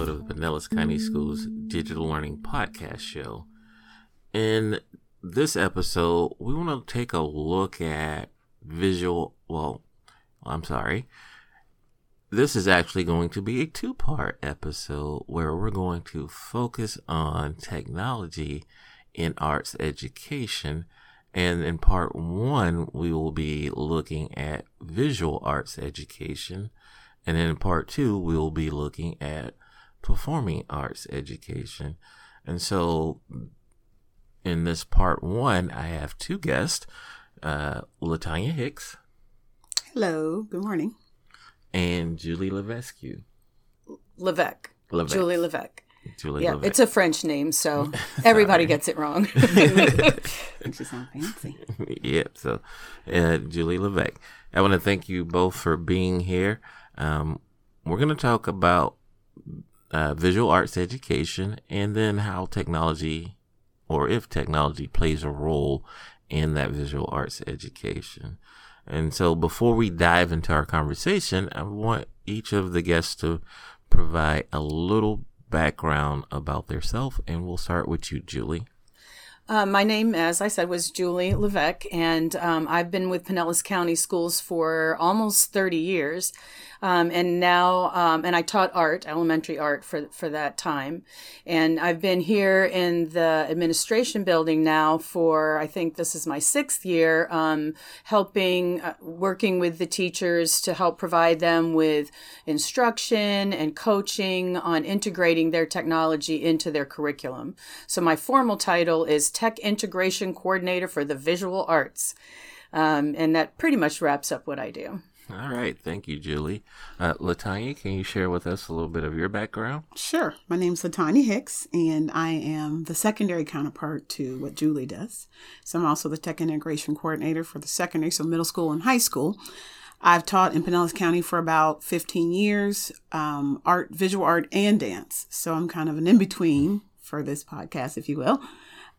episode of the Pinellas County Schools Digital Learning Podcast Show. In this episode, we want to take a look at visual. Well, I'm sorry. This is actually going to be a two part episode where we're going to focus on technology in arts education. And in part one, we will be looking at visual arts education. And then in part two, we will be looking at performing arts education. And so in this part one, I have two guests, uh, Latanya Hicks. Hello, good morning. And Julie Levesque. Levesque. Levesque. Julie Levesque. Julie yeah, Levesque. it's a French name, so everybody gets it wrong. Which is fancy. yeah, so uh, Julie Levesque. I want to thank you both for being here. Um, we're going to talk about uh, visual arts education and then how technology, or if technology plays a role in that visual arts education. And so before we dive into our conversation, I want each of the guests to provide a little background about themselves, and we'll start with you, Julie. Uh, my name, as I said, was Julie Levesque, and um, I've been with Pinellas County Schools for almost 30 years. Um, and now, um, and I taught art, elementary art for, for that time. And I've been here in the administration building now for, I think this is my sixth year, um, helping, uh, working with the teachers to help provide them with instruction and coaching on integrating their technology into their curriculum. So my formal title is Tech Integration Coordinator for the Visual Arts. Um, and that pretty much wraps up what I do. All right. Thank you, Julie. Uh, Latanya, can you share with us a little bit of your background? Sure. My name's Latanya Hicks, and I am the secondary counterpart to what Julie does. So I'm also the tech integration coordinator for the secondary, so middle school and high school. I've taught in Pinellas County for about 15 years, um, art, visual art, and dance. So I'm kind of an in between for this podcast, if you will.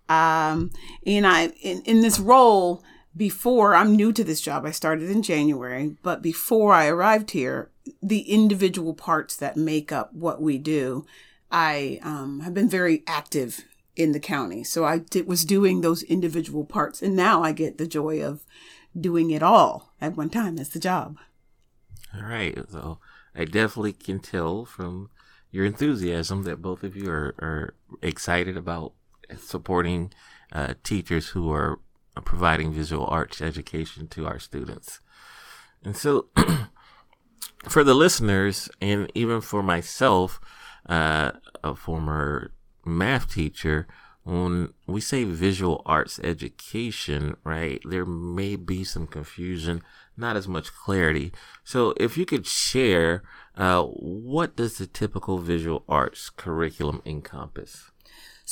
Um, and I, in, in this role, before I'm new to this job, I started in January, but before I arrived here, the individual parts that make up what we do, I um, have been very active in the county. So I did, was doing those individual parts, and now I get the joy of doing it all at one time. That's the job. All right. So I definitely can tell from your enthusiasm that both of you are, are excited about supporting uh, teachers who are providing visual arts education to our students. And so, for the listeners, and even for myself, uh, a former math teacher, when we say visual arts education, right, there may be some confusion, not as much clarity. So, if you could share, uh, what does the typical visual arts curriculum encompass?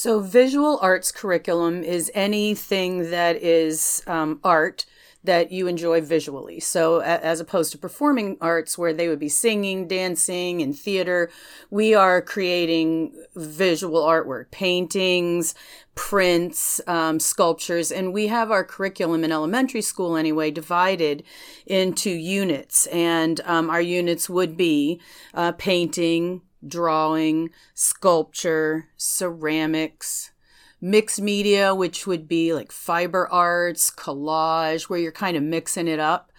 So, visual arts curriculum is anything that is um, art that you enjoy visually. So, as opposed to performing arts where they would be singing, dancing, and theater, we are creating visual artwork, paintings, prints, um, sculptures, and we have our curriculum in elementary school anyway divided into units. And um, our units would be uh, painting, drawing, sculpture, ceramics, mixed media, which would be like fiber arts, collage, where you're kind of mixing it up,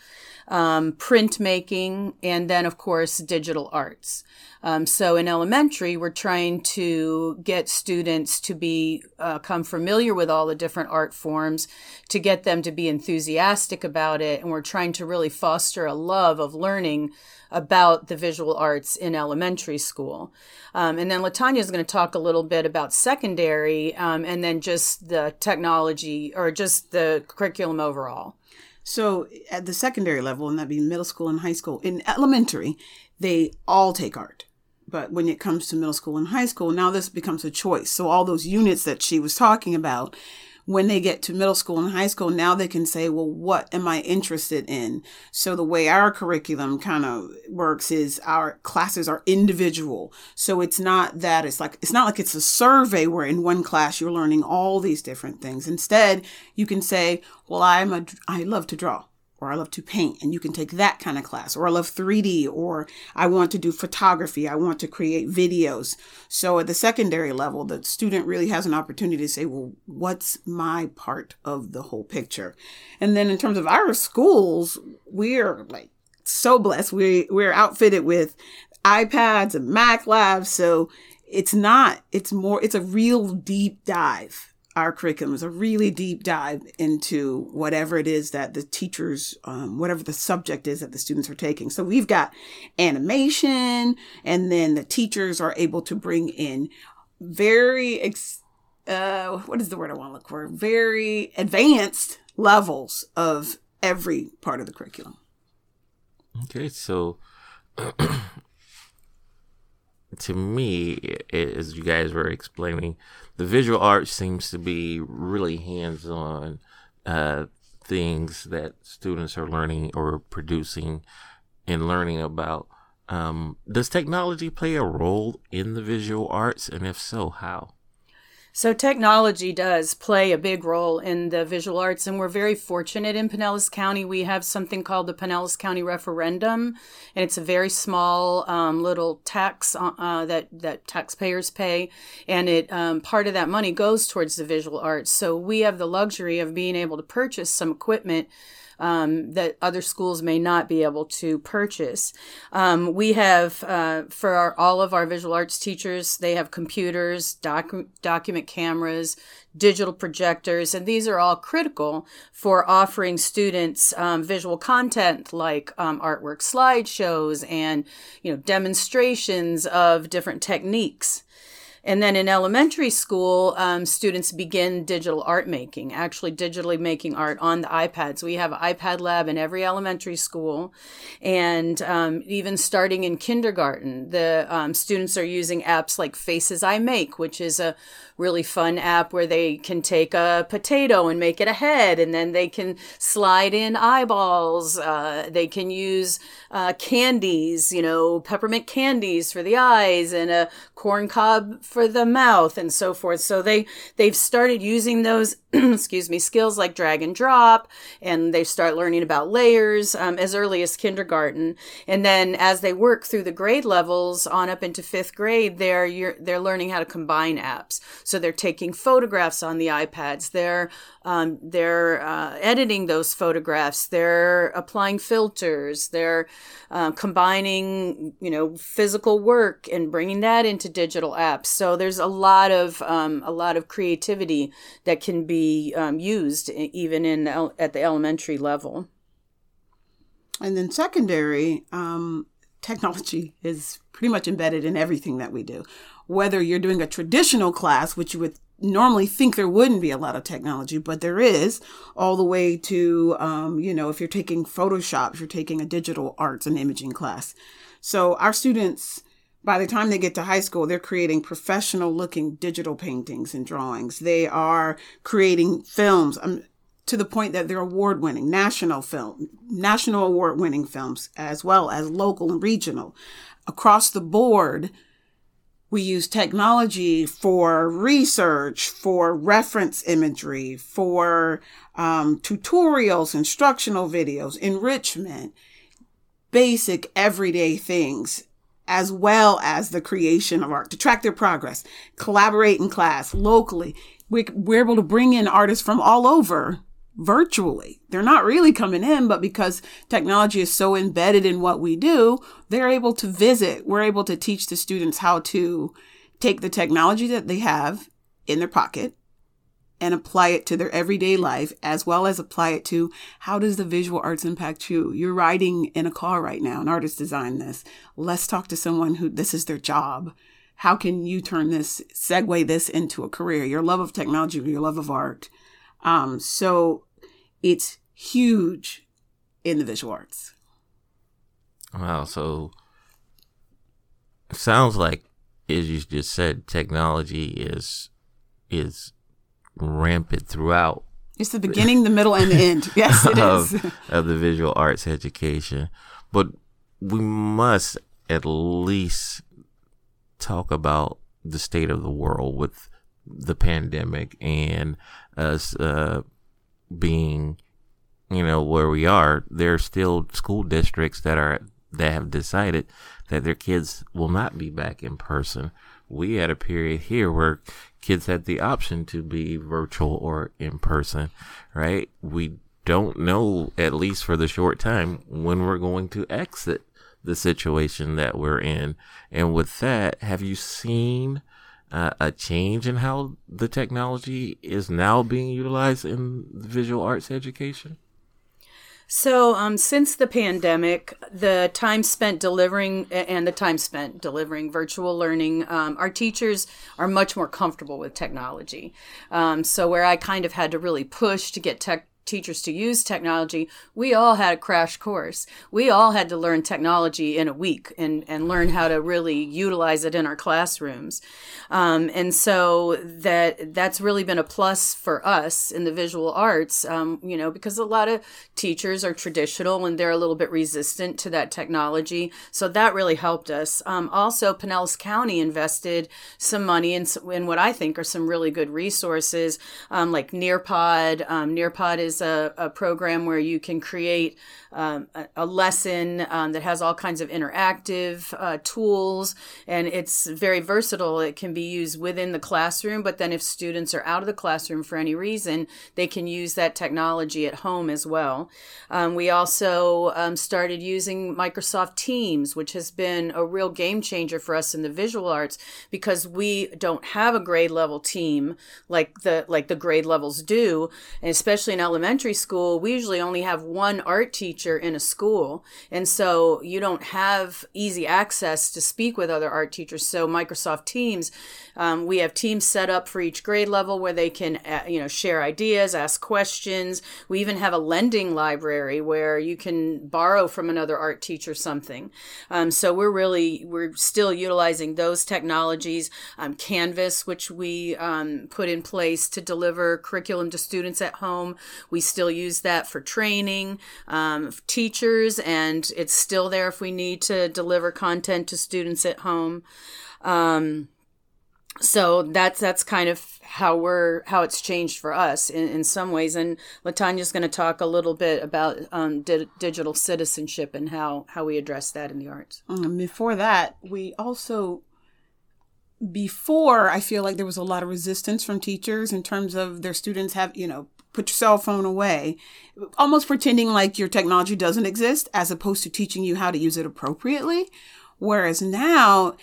um, printmaking, and then, of course, digital arts. Um, so in elementary, we're trying to get students to be uh, come familiar with all the different art forms, to get them to be enthusiastic about it, and we're trying to really foster a love of learning about the visual arts in elementary school. Um, and then Latanya is going to talk a little bit about secondary, um, and then just the technology or just the curriculum overall. So at the secondary level, and that'd be middle school and high school, in elementary, they all take art. But when it comes to middle school and high school, now this becomes a choice. So all those units that she was talking about, when they get to middle school and high school, now they can say, well, what am I interested in? So the way our curriculum kind of works is our classes are individual. So it's not that it's like, it's not like it's a survey where in one class you're learning all these different things. Instead, you can say, well, I'm a, I love to draw or I love to paint, and you can take that kind of class, or I love 3D, or I want to do photography, I want to create videos. So at the secondary level, the student really has an opportunity to say, well, what's my part of the whole picture? And then in terms of our schools, we're like so blessed. We we're outfitted with iPads and Mac labs, so it's not, it's more, it's a real deep dive our curriculum is a really deep dive into whatever it is that the teachers, um, whatever the subject is that the students are taking. So we've got animation, and then the teachers are able to bring in very, ex- uh, what is the word I want to look for? Very advanced levels of every part of the curriculum. Okay, so to me, as you guys were explaining, the visual art seems to be really hands on uh, things that students are learning or producing and learning about. Um, does technology play a role in the visual arts? And if so, how? So, technology does play a big role in the visual arts, and we're very fortunate in Pinellas County. We have something called the Pinellas County Referendum, and it's a very small um, little tax uh, uh, that that taxpayers pay, and it um, part of that money goes towards the visual arts. So, we have the luxury of being able to purchase some equipment um, that other schools may not be able to purchase. Um, we have, uh, for our, all of our visual arts teachers, they have computers, docu- document cameras, digital projectors, and these are all critical for offering students um, visual content like um, artwork slideshows and you know demonstrations of different techniques. And then in elementary school, um, students begin digital art making, actually digitally making art on the iPads. We have an iPad lab in every elementary school. And um, even starting in kindergarten, the um, students are using apps like Faces iMake, which is a really fun app where they can take a potato and make it a head, and then they can slide in eyeballs. Uh, they can use uh, candies, you know, peppermint candies for the eyes and a corn cob for the mouth and so forth. So they they've started using those excuse me skills like drag and drop, and they start learning about layers um, as early as kindergarten. And then as they work through the grade levels on up into fifth grade, they're they're learning how to combine apps. So they're taking photographs on the iPads. They're um, they're uh, editing those photographs. They're applying filters. They're uh, combining, you know, physical work and bringing that into digital apps. So there's a lot of um, a lot of creativity that can be um, used even in at the elementary level. And then secondary, um, technology is pretty much embedded in everything that we do. Whether you're doing a traditional class, which you would normally think there wouldn't be a lot of technology, but there is, all the way to, um, you know, if you're taking Photoshop, if you're taking a digital arts and imaging class. So our students, by the time they get to high school, they're creating professional looking digital paintings and drawings. They are creating films um, to the point that they're award winning, national film, national award winning films, as well as local and regional. Across the board, we use technology for research, for reference imagery, for um, tutorials, instructional videos, enrichment, basic everyday things, as well as the creation of art to track their progress, collaborate in class locally. We, we're able to bring in artists from all over virtually. They're not really coming in, but because technology is so embedded in what we do, they're able to visit. We're able to teach the students how to take the technology that they have in their pocket and apply it to their everyday life as well as apply it to how does the visual arts impact you you're riding in a car right now an artist designed this let's talk to someone who this is their job how can you turn this segue this into a career your love of technology your love of art um, so it's huge in the visual arts. Wow. So sounds like, as you just said, technology is is rampant throughout. It's the beginning, the middle, and the end. Yes, it of, is. of the visual arts education, but we must at least talk about the state of the world with the pandemic and us uh, being you know, where we are, there are still school districts that are that have decided that their kids will not be back in person. We had a period here where kids had the option to be virtual or in person, right? We don't know, at least for the short time, when we're going to exit the situation that we're in. And with that, have you seen uh, a change in how the technology is now being utilized in visual arts education? So, um, since the pandemic, the time spent delivering and the time spent delivering virtual learning, um, our teachers are much more comfortable with technology. Um, so, where I kind of had to really push to get tech teachers to use technology, we all had a crash course. We all had to learn technology in a week and, and learn how to really utilize it in our classrooms. Um, and so that that's really been a plus for us in the visual arts, um, you know, because a lot of teachers are traditional and they're a little bit resistant to that technology. So that really helped us. Um, also, Pinellas County invested some money in, in what I think are some really good resources, um, like Nearpod. Um, Nearpod is a, a program where you can create um, a, a, lesson um, that has all kinds of interactive uh, tools and it's very versatile. It can be used within the classroom, but then if students are out of the classroom for any reason, they can use that technology at home as well. Um, we also um, started using Microsoft Teams, which has been a real game changer for us in the visual arts because we don't have a grade level team like the like the grade levels do, and especially in elementary elementary school, we usually only have one art teacher in a school. And so you don't have easy access to speak with other art teachers. So Microsoft Teams, um, we have teams set up for each grade level where they can, uh, you know, share ideas, ask questions. We even have a lending library where you can borrow from another art teacher something. Um, so we're really, we're still utilizing those technologies. Um, Canvas, which we um, put in place to deliver curriculum to students at home. We still use that for training um, teachers, and it's still there if we need to deliver content to students at home. Um, so that's that's kind of how we're how it's changed for us in, in some ways and latanya's going to talk a little bit about um, di- digital citizenship and how how we address that in the arts um, before that we also before i feel like there was a lot of resistance from teachers in terms of their students have you know put your cell phone away, almost pretending like your technology doesn't exist as opposed to teaching you how to use it appropriately. Whereas now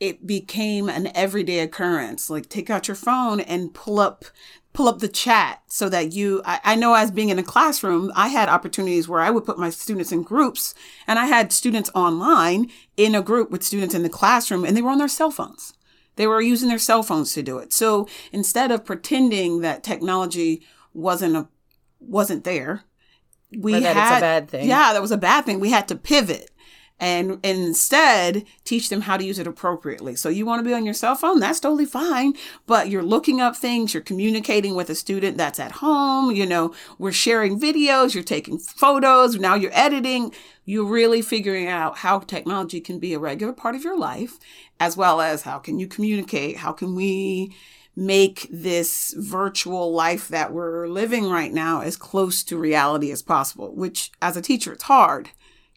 it became an everyday occurrence. Like take out your phone and pull up pull up the chat so that you I, I, know as being in a classroom i had opportunities where i would put my students in groups and i had students online in a group with students in the classroom and they were on their cell phones they were using their cell phones to do it so instead of pretending that technology wasn't a wasn't there. We had a bad thing. Yeah, that was a bad thing. We had to pivot and, and instead teach them how to use it appropriately. So you want to be on your cell phone, that's totally fine, but you're looking up things, you're communicating with a student that's at home, you know, we're sharing videos, you're taking photos, now you're editing, you're really figuring out how technology can be a regular part of your life as well as how can you communicate, how can we make this virtual life that we're living right now as close to reality as possible, which as a teacher, it's hard,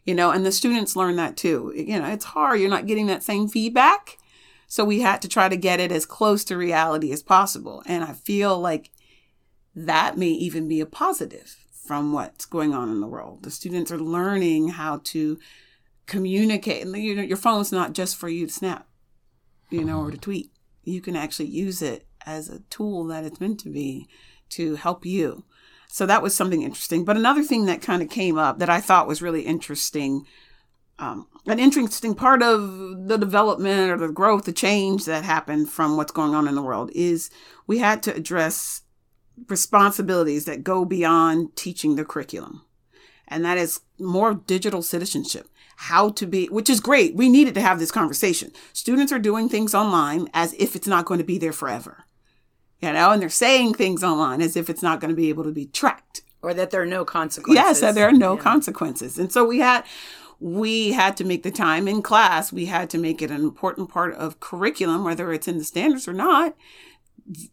you know, and the students learn that too. You know, it's hard. You're not getting that same feedback. So we had to try to get it as close to reality as possible. And I feel like that may even be a positive from what's going on in the world. The students are learning how to communicate. And you know, your phone's not just for you to snap, you know, or to tweet you can actually use it as a tool that it's meant to be to help you. So that was something interesting. But another thing that kind of came up that I thought was really interesting, um, an interesting part of the development or the growth, the change that happened from what's going on in the world is we had to address responsibilities that go beyond teaching the curriculum. And that is more digital citizenship how to be, which is great. We needed to have this conversation. Students are doing things online as if it's not going to be there forever, you know, and they're saying things online as if it's not going to be able to be tracked. Or that there are no consequences. Yes, that there are no yeah. consequences. And so we had, we had to make the time in class, we had to make it an important part of curriculum, whether it's in the standards or not,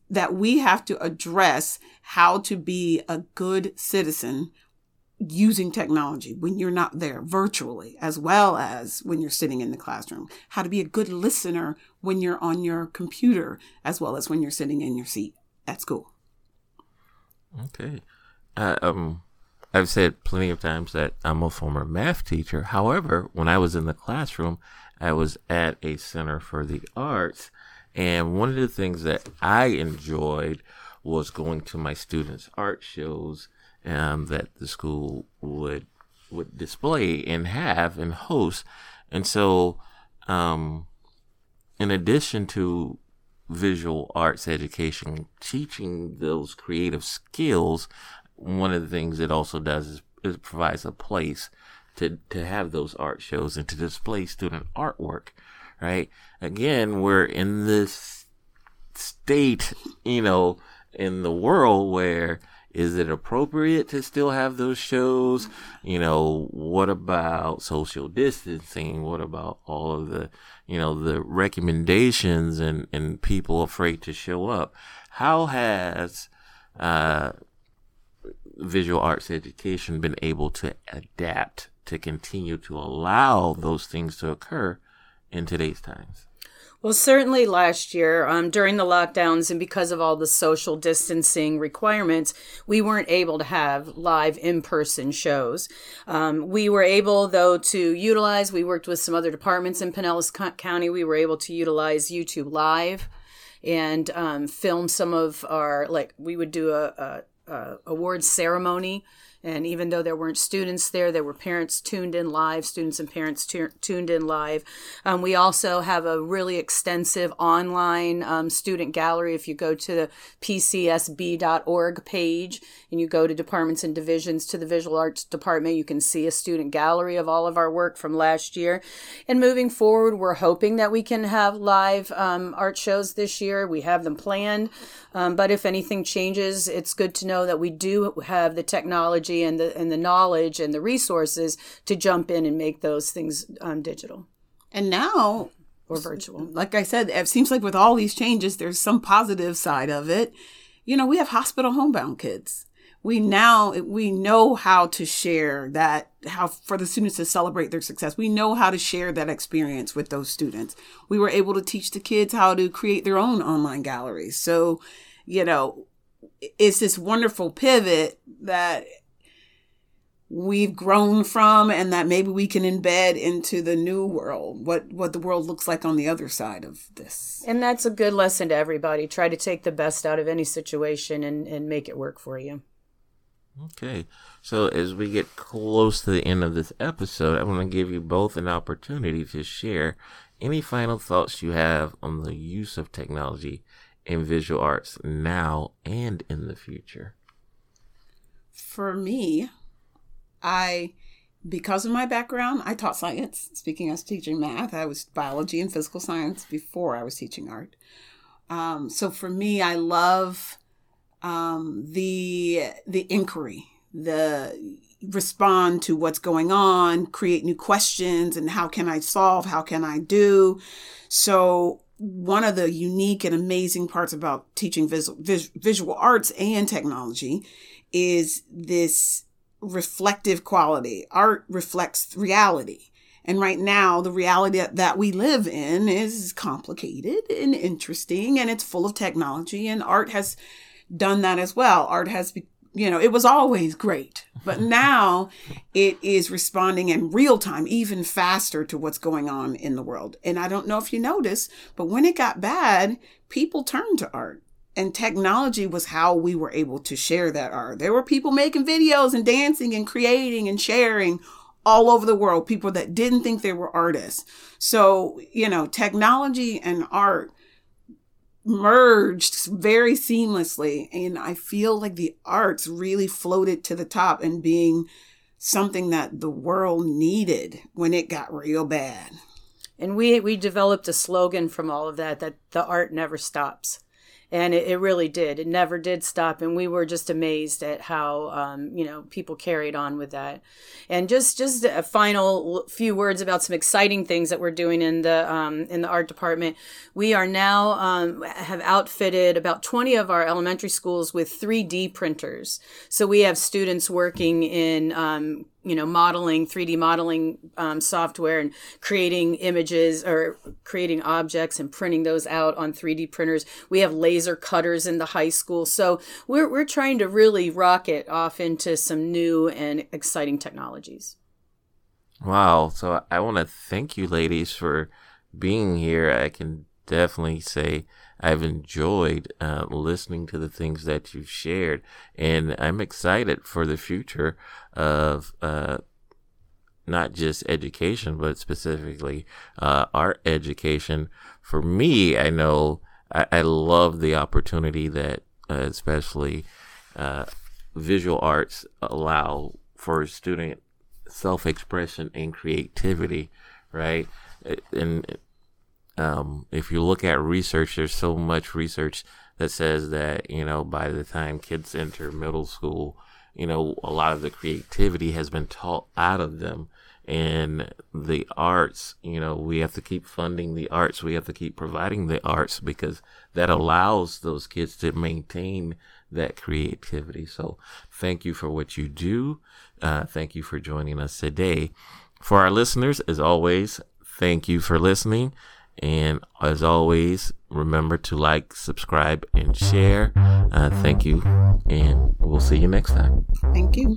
that we have to address how to be a good citizen using technology when you're not there virtually, as well as when you're sitting in the classroom. How to be a good listener when you're on your computer, as well as when you're sitting in your seat at school. Okay. Uh, um, I've said plenty of times that I'm a former math teacher. However, when I was in the classroom, I was at a center for the arts. And one of the things that I enjoyed was going to my students' art shows um, that the school would would display and have and host. And so, um, in addition to visual arts education, teaching those creative skills, one of the things it also does is provides a place to, to have those art shows and to display student artwork, right? Again, we're in this state, you know, in the world where is it appropriate to still have those shows? You know, what about social distancing? What about all of the, you know, the recommendations and, and people afraid to show up? How has, uh, visual arts education been able to adapt to continue to allow those things to occur in today's times? Well, certainly last year, um, during the lockdowns and because of all the social distancing requirements, we weren't able to have live in person shows. Um, we were able, though, to utilize, we worked with some other departments in Pinellas County, we were able to utilize YouTube Live and um, film some of our, like, we would do a, a, a awards ceremony and even though there weren't students there, there were parents tuned in live, students and parents tu- tuned in live. Um, we also have a really extensive online um, student gallery. If you go to the pcsb.org page and you go to departments and divisions to the visual arts department, you can see a student gallery of all of our work from last year. And moving forward, we're hoping that we can have live um, art shows this year. We have them planned. Um, but if anything changes, it's good to know that we do have the technology and the and the knowledge and the resources to jump in and make those things um, digital and now or virtual. Like I said, it seems like with all these changes, there's some positive side of it. You know, we have hospital homebound kids. We now we know how to share that how for the students to celebrate their success. We know how to share that experience with those students. We were able to teach the kids how to create their own online galleries. So, you know, it's this wonderful pivot that we've grown from and that maybe we can embed into the new world what what the world looks like on the other side of this. And that's a good lesson to everybody. Try to take the best out of any situation and and make it work for you. Okay. So as we get close to the end of this episode i want to give you both an opportunity to share any final thoughts you have on the use of technology in visual arts now and in the future. For me I, because of my background, I taught science. Speaking as teaching math, I was biology and physical science before I was teaching art. Um, so for me, I love um, the the inquiry, the respond to what's going on, create new questions, and how can I solve? How can I do? So one of the unique and amazing parts about teaching visual, visual arts and technology is this reflective quality. Art reflects reality. And right now, the reality that we live in is complicated and interesting, and it's full of technology, and art has done that as well. Art has, you know, it was always great, but now it is responding in real time, even faster to what's going on in the world. And I don't know if you noticed, but when it got bad, people turned to art and technology was how we were able to share that art. There were people making videos and dancing and creating and sharing all over the world, people that didn't think they were artists. So, you know, technology and art merged very seamlessly. And I feel like the arts really floated to the top and being something that the world needed when it got real bad. And we we developed a slogan from all of that that the art never stops and it, it really did. It never did stop, and we were just amazed at how um, you know people carried on with that. And just just a final few words about some exciting things that we're doing in the um, in the art department. We are now um, have outfitted about twenty of our elementary schools with three D printers. So we have students working in um, you know modeling 3d modeling um, software and creating images or creating objects and printing those out on 3d printers. We have laser cutters in the high school. So we're, we're trying to really rocket off into some new and exciting technologies. Wow. So i want to thank you ladies for being here. I can definitely say I've enjoyed uh, listening to the things that you've shared, and I'm excited for the future of uh, not just education, but specifically uh, art education. For me, I know I, I love the opportunity that, uh, especially uh, visual arts, allow for student self-expression and creativity, right? And um, if you look at research, there's so much research that says that, you know, by the time kids enter middle school, you know, a lot of the creativity has been taught out of them. And the arts, you know, we have to keep funding the arts. We have to keep providing the arts because that allows those kids to maintain that creativity. So thank you for what you do. Uh, thank you for joining us today. For our listeners, as always, thank you for listening. And as always, remember to like, subscribe, and share. Uh, thank you, and we'll see you next time. Thank you.